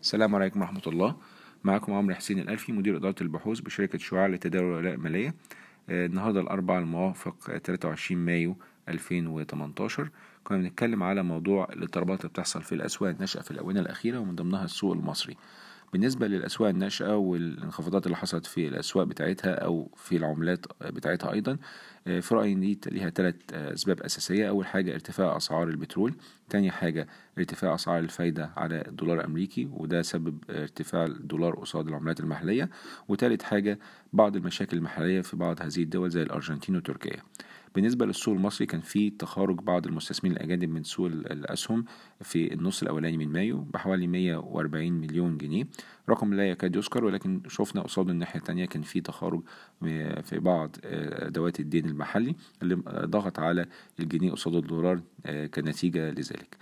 السلام عليكم ورحمة الله. معكم عمرو حسين الألفي مدير إدارة البحوث بشركة شعاع لتداول الولاء المالية. آه، النهاردة الأربعاء الموافق 23 مايو 2018 كنا بنتكلم على موضوع الاضطرابات اللي بتحصل في الأسواق الناشئة في الآونة الأخيرة ومن ضمنها السوق المصري. بالنسبة للأسواق الناشئة والانخفاضات اللي حصلت في الأسواق بتاعتها أو في العملات بتاعتها أيضا آه، في رأيي إن دي ليها ثلاث أسباب أساسية. أول حاجة ارتفاع أسعار البترول. تاني حاجة ارتفاع أسعار الفايدة على الدولار الأمريكي وده سبب ارتفاع الدولار قصاد العملات المحلية. وتالت حاجة بعض المشاكل المحلية في بعض هذه الدول زي الأرجنتين وتركيا. بالنسبة للسوق المصري كان في تخارج بعض المستثمرين الأجانب من سوق الأسهم في النص الأولاني من مايو بحوالي 140 مليون جنيه. رقم لا يكاد يذكر ولكن شفنا قصاد الناحية التانية كان في تخارج في بعض أدوات الدين المحلي اللي ضغط على الجنيه قصاد الدولار كنتيجة لذلك.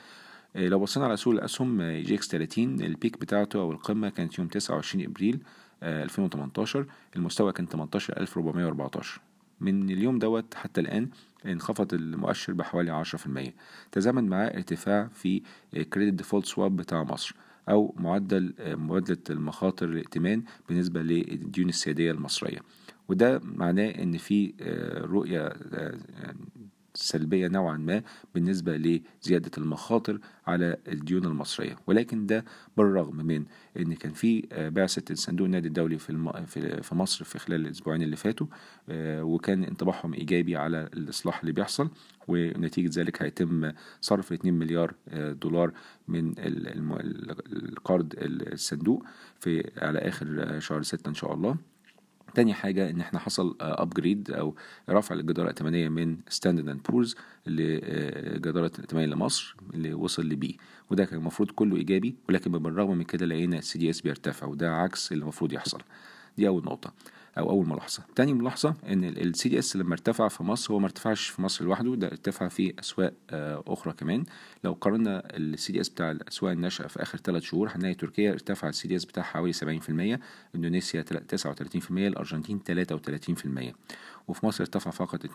لو بصينا على سوق الأسهم EGX 30 ال peak بتاعته أو القمة كانت يوم 29 إبريل 2018 المستوى كان 18414 من اليوم دوت حتى الآن انخفض المؤشر بحوالي عشرة في المية. تزامن معاه ارتفاع في credit default swap بتاع مصر أو معدل معادلة المخاطر الائتمان بالنسبة للديون السيادية المصرية. وده معناه إن في رؤية سلبية نوعا ما بالنسبة لزيادة المخاطر على الديون المصرية ولكن ده بالرغم من إن كان في بعثة الصندوق النادي الدولي في. في مصر في خلال الأسبوعين اللي فاتوا وكان انطباعهم إيجابي على الإصلاح اللي بيحصل ونتيجة ذلك هيتم صرف 2 مليار دولار من القرض الصندوق في على آخر شهر 6 إن شاء الله تاني حاجة إن إحنا حصل upgrade أو رفع الجدارة الائتمانية من Standard & Poor's لجدارة الائتمانية لمصر اللي وصل ل B. وده كان المفروض كله إيجابي ولكن بالرغم من كده لقينا ال CDS بيرتفع وده عكس اللي المفروض يحصل. دي أول نقطة. أو أول ملاحظة. تاني ملاحظة إن ال CDS لما ارتفع في مصر هو ما ارتفعش في مصر لوحده ده ارتفع في أسواق أخرى كمان. لو قارنا ال CDS بتاع الأسواق الناشئة في آخر ثلاث شهور هنلاقي تركيا ارتفع ال CDS بتاعها حوالي 70% إندونيسيا 39% الأرجنتين 33% وفي مصر ارتفع فقط 22%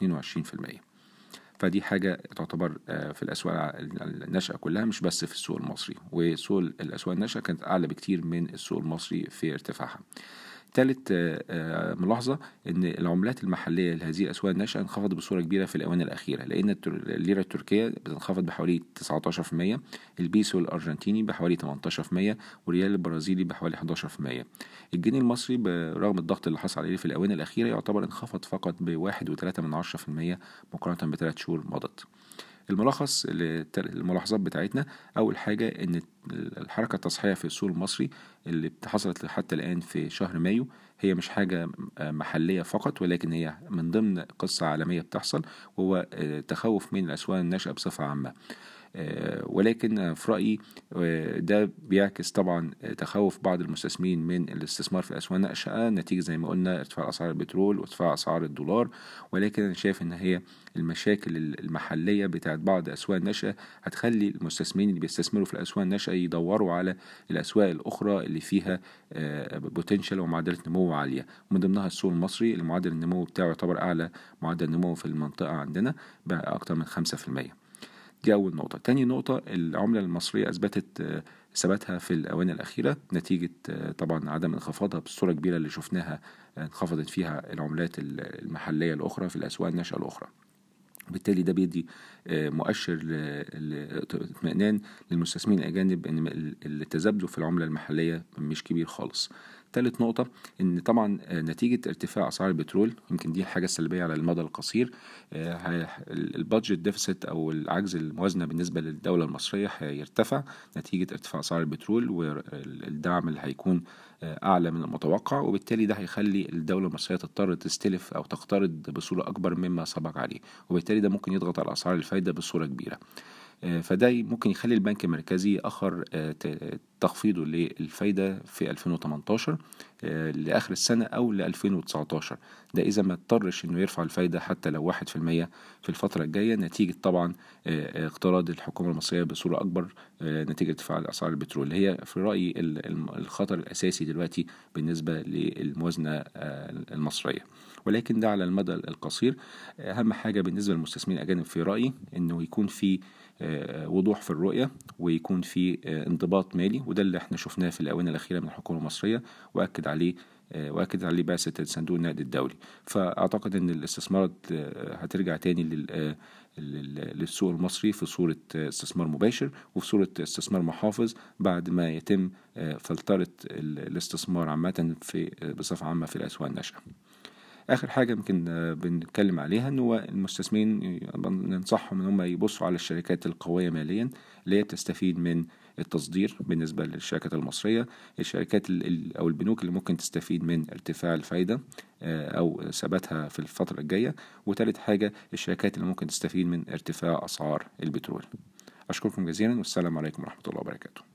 فدي حاجة تعتبر في الأسواق الناشئة كلها مش بس في السوق المصري. وسوق الأسواق الناشئة كانت أعلى بكتير من السوق المصري في ارتفاعها. ثالث ملاحظة إن العملات المحلية لهذه الأسواق الناشئة انخفضت بصورة كبيرة في الاونة الأخيرة لأن الليرة التركية بتنخفض بحوالي 19% البيسو الأرجنتيني بحوالي 18% والريال البرازيلي بحوالي 11% الجنيه المصري برغم الضغط اللي حصل عليه في الاونة الأخيرة يعتبر انخفض فقط في المية مقارنة بثلاث شهور مضت. الملخص الملاحظات بتاعتنا. أول حاجة إن الحركة التصحيحية في السوق المصري اللي حصلت حتى الآن في شهر مايو هي مش حاجة محلية فقط ولكن هي من ضمن قصة عالمية بتحصل وهو تخوف من الأسواق الناشئة بصفة عامة. ولكن في رأيي ده بيعكس طبعا تخوف بعض المستثمرين من الاستثمار في الأسواق الناشئة نتيجة زي ما قلنا ارتفاع أسعار البترول وارتفاع أسعار الدولار. ولكن أنا شايف إن هي المشاكل المحلية بتاعت بعض الأسواق الناشئة هتخلي المستثمرين اللي بيستثمروا في الأسواق الناشئة يدوروا على الأسواق الأخرى اللي فيها بوتنشال ومعدلة نمو عالية. ومن ضمنها السوق المصري اللي معدل النمو بتاعه يعتبر أعلى معدل نمو في المنطقة عندنا بأكتر من خمسة في المية. دي أول نقطة تاني نقطة العملة المصرية أثبتت ثباتها في الآونة الأخيرة نتيجة طبعا عدم انخفاضها بالصورة الكبيرة اللي شفناها انخفضت فيها العملات المحلية الأخرى في الأسواق الناشئة الأخرى. بالتالي ده بيدي مؤشر لاطمئنان للمستثمرين الأجانب إن التذبذب في العملة المحلية مش كبير خالص. ثالث نقطة إن طبعا نتيجة ارتفاع أسعار البترول يمكن دي الحاجة السلبية على المدى القصير ال budget deficit أو العجز الموازنة بالنسبة للدولة المصرية هيرتفع نتيجة ارتفاع أسعار البترول والدعم اللي هيكون أعلى من المتوقع وبالتالي ده هيخلي الدولة المصرية تضطر تستلف أو تقترض بصورة أكبر مما سبق عليه. وبالتالي ده ممكن يضغط على أسعار الفايدة بصورة كبيرة. فده ممكن يخلي البنك المركزي يأخر تخفيضه للفايدة في 2018 لآخر السنة أو ل 2019 ده إذا ما اضطرش إنه يرفع الفايدة حتى لو 1% في الفترة الجاية. نتيجة طبعا اقتراض الحكومة المصرية بصورة أكبر نتيجة ارتفاع أسعار البترول. هي في رأيي الخطر الأساسي دلوقتي بالنسبة للموازنة المصرية. ولكن ده على المدى القصير. أهم حاجة بالنسبة للمستثمرين الأجانب في رأيي إنه يكون في وضوح في الرؤية ويكون في انضباط مالي وده اللي إحنا شفناه في الآونة الأخيرة من الحكومة المصرية وأكد عليه وأكد عليه بعثة صندوق النقد الدولي. فأعتقد إن الاستثمارات هترجع تاني للسوق المصري في صورة استثمار مباشر وفي صورة استثمار محافظ بعد ما يتم فلترة الاستثمار عامة في بصفة عامة في الأسواق الناشئة. آخر حاجة يمكن بنتكلم عليها إن هو المستثمرين ننصحهم إن هم يبصوا على الشركات القوية ماليا اللي هي تستفيد من التصدير بالنسبة للشركات المصرية الشركات أو البنوك اللي ممكن تستفيد من ارتفاع الفايدة أو ثباتها في الفترة الجاية وثالث حاجة الشركات اللي ممكن تستفيد من ارتفاع أسعار البترول. أشكركم جزيلا والسلام عليكم ورحمة الله وبركاته.